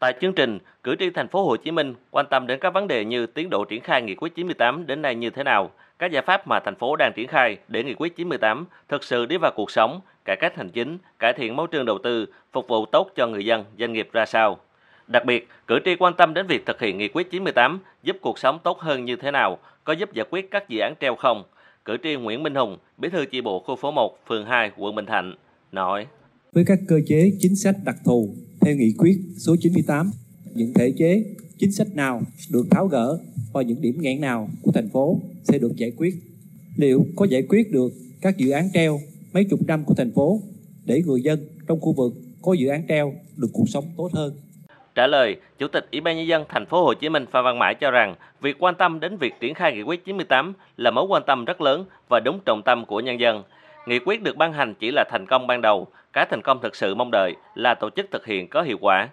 Tại chương trình, cử tri thành phố Hồ Chí Minh quan tâm đến các vấn đề như tiến độ triển khai nghị quyết 98 đến nay như thế nào, các giải pháp mà thành phố đang triển khai để nghị quyết 98 thực sự đi vào cuộc sống, cải cách hành chính, cải thiện môi trường đầu tư, phục vụ tốt cho người dân, doanh nghiệp ra sao. Đặc biệt, cử tri quan tâm đến việc thực hiện nghị quyết 98 giúp cuộc sống tốt hơn như thế nào, có giúp giải quyết các dự án treo không. Cử tri Nguyễn Minh Hùng, bí thư chi bộ khu phố 1, phường 2, quận Bình Thạnh, nói. Với các cơ chế chính sách đặc thù theo nghị quyết số 98, những thể chế chính sách nào được tháo gỡ và những điểm nghẽn nào của thành phố sẽ được giải quyết. Liệu có giải quyết được các dự án treo mấy chục năm của thành phố để người dân trong khu vực có dự án treo được cuộc sống tốt hơn? Trả lời, Chủ tịch Ủy ban nhân dân thành phố Hồ Chí Minh Phan Văn Mãi cho rằng việc quan tâm đến việc triển khai nghị quyết 98 là mối quan tâm rất lớn và đúng trọng tâm của nhân dân. Nghị quyết được ban hành chỉ là thành công ban đầu, cái thành công thực sự mong đợi là tổ chức thực hiện có hiệu quả.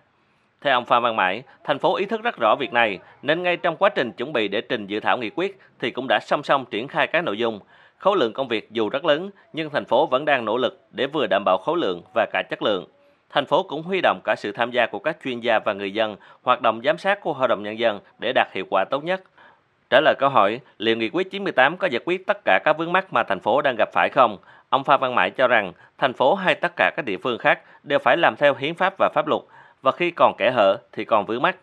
Theo ông Phan Văn Mãi, thành phố ý thức rất rõ việc này, nên ngay trong quá trình chuẩn bị để trình dự thảo nghị quyết thì cũng đã song song triển khai các nội dung. Khối lượng công việc dù rất lớn, nhưng thành phố vẫn đang nỗ lực để vừa đảm bảo khối lượng và cả chất lượng. Thành phố cũng huy động cả sự tham gia của các chuyên gia và người dân, hoạt động giám sát của Hội đồng Nhân dân để đạt hiệu quả tốt nhất. Trả lời câu hỏi, liệu nghị quyết 98 có giải quyết tất cả các vướng mắc mà thành phố đang gặp phải không? Ông Phan Văn Mãi cho rằng thành phố hay tất cả các địa phương khác đều phải làm theo hiến pháp và pháp luật và khi còn kẻ hở thì còn vướng mắc.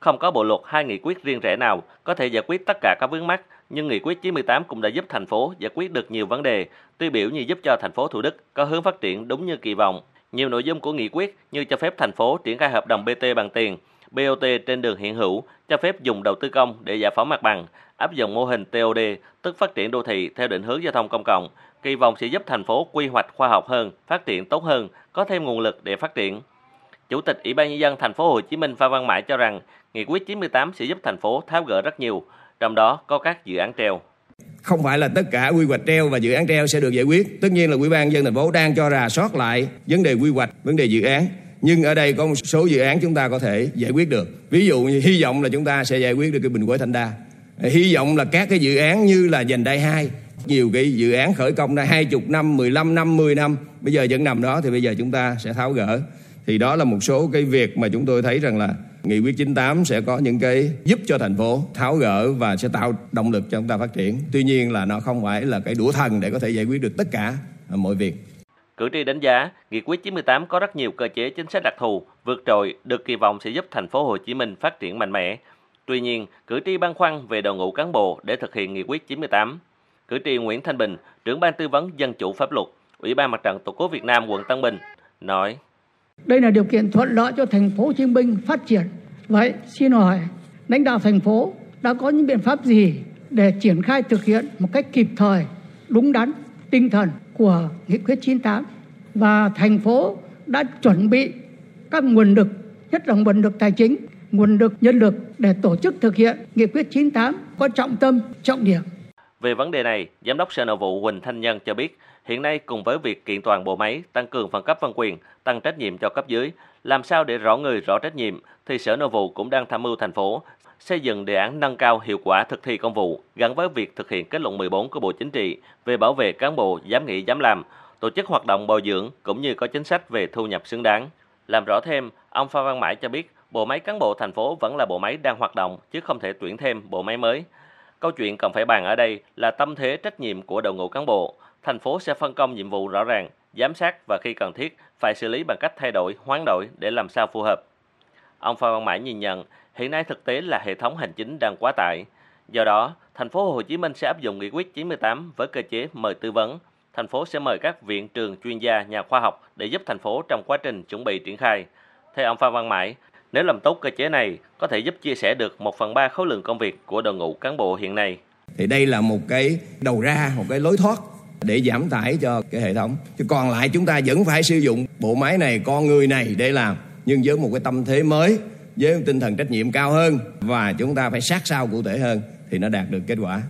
Không có bộ luật hay nghị quyết riêng rẽ nào có thể giải quyết tất cả các vướng mắc, nhưng nghị quyết 98 cũng đã giúp thành phố giải quyết được nhiều vấn đề, tiêu biểu như giúp cho thành phố Thủ Đức có hướng phát triển đúng như kỳ vọng. Nhiều nội dung của nghị quyết như cho phép thành phố triển khai hợp đồng BT bằng tiền, BOT trên đường hiện hữu, cho phép dùng đầu tư công để giải phóng mặt bằng, áp dụng mô hình TOD, tức phát triển đô thị theo định hướng giao thông công cộng, kỳ vọng sẽ giúp thành phố quy hoạch khoa học hơn, phát triển tốt hơn, có thêm nguồn lực để phát triển. Chủ tịch Ủy ban nhân dân thành phố Hồ Chí Minh Phan Văn Mãi cho rằng nghị quyết 98 sẽ giúp thành phố tháo gỡ rất nhiều, trong đó có các dự án treo. Không phải là tất cả quy hoạch treo và dự án treo sẽ được giải quyết. Tất nhiên là Ủy ban dân thành phố đang cho rà soát lại vấn đề quy hoạch, vấn đề dự án. Nhưng ở đây có một số dự án chúng ta có thể giải quyết được. Ví dụ như hy vọng là chúng ta sẽ giải quyết được cái Bình Quế Thanh Đa. Hy vọng là các cái dự án như là dành đai hai nhiều cái dự án khởi công đã 20 năm, 15 năm, 10 năm, bây giờ vẫn nằm đó thì bây giờ chúng ta sẽ tháo gỡ. Thì đó là một số cái việc mà chúng tôi thấy rằng là Nghị quyết 98 sẽ có những cái giúp cho thành phố tháo gỡ và sẽ tạo động lực cho chúng ta phát triển. Tuy nhiên là nó không phải là cái đũa thần để có thể giải quyết được tất cả mọi việc. Cử tri đánh giá, Nghị quyết 98 có rất nhiều cơ chế chính sách đặc thù, vượt trội, được kỳ vọng sẽ giúp thành phố Hồ Chí Minh phát triển mạnh mẽ. Tuy nhiên, cử tri băn khoăn về đội ngũ cán bộ để thực hiện Nghị quyết 98. Cử tri Nguyễn Thanh Bình, trưởng ban tư vấn dân chủ pháp luật, Ủy ban Mặt trận Tổ quốc Việt Nam quận Tân Bình nói: Đây là điều kiện thuận lợi cho thành phố Hồ Chí Minh phát triển. Vậy xin hỏi lãnh đạo thành phố đã có những biện pháp gì để triển khai thực hiện một cách kịp thời, đúng đắn tinh thần của nghị quyết 98 và thành phố đã chuẩn bị các nguồn lực, nhất là nguồn lực tài chính, nguồn lực nhân lực để tổ chức thực hiện nghị quyết 98 có trọng tâm, trọng điểm. Về vấn đề này, Giám đốc Sở Nội vụ Quỳnh Thanh Nhân cho biết, hiện nay cùng với việc kiện toàn bộ máy, tăng cường phân cấp phân quyền, tăng trách nhiệm cho cấp dưới, làm sao để rõ người rõ trách nhiệm, thì Sở Nội vụ cũng đang tham mưu thành phố xây dựng đề án nâng cao hiệu quả thực thi công vụ gắn với việc thực hiện kết luận 14 của Bộ Chính trị về bảo vệ cán bộ dám nghĩ dám làm, tổ chức hoạt động bồi dưỡng cũng như có chính sách về thu nhập xứng đáng. Làm rõ thêm, ông Phan Văn Mãi cho biết bộ máy cán bộ thành phố vẫn là bộ máy đang hoạt động chứ không thể tuyển thêm bộ máy mới. Câu chuyện cần phải bàn ở đây là tâm thế trách nhiệm của đội ngũ cán bộ. Thành phố sẽ phân công nhiệm vụ rõ ràng, giám sát và khi cần thiết phải xử lý bằng cách thay đổi, hoán đổi để làm sao phù hợp. Ông Phan Văn Mãi nhìn nhận, hiện nay thực tế là hệ thống hành chính đang quá tải. Do đó, thành phố Hồ Chí Minh sẽ áp dụng nghị quyết 98 với cơ chế mời tư vấn. Thành phố sẽ mời các viện trường chuyên gia, nhà khoa học để giúp thành phố trong quá trình chuẩn bị triển khai. Theo ông Phan Văn Mãi, nếu làm tốt cơ chế này, có thể giúp chia sẻ được một phần ba khối lượng công việc của đội ngũ cán bộ hiện nay. Thì đây là một cái đầu ra, một cái lối thoát để giảm tải cho cái hệ thống. Chứ còn lại chúng ta vẫn phải sử dụng bộ máy này, con người này để làm, nhưng với một cái tâm thế mới, với tinh thần trách nhiệm cao hơn và chúng ta phải sát sao cụ thể hơn thì nó đạt được kết quả.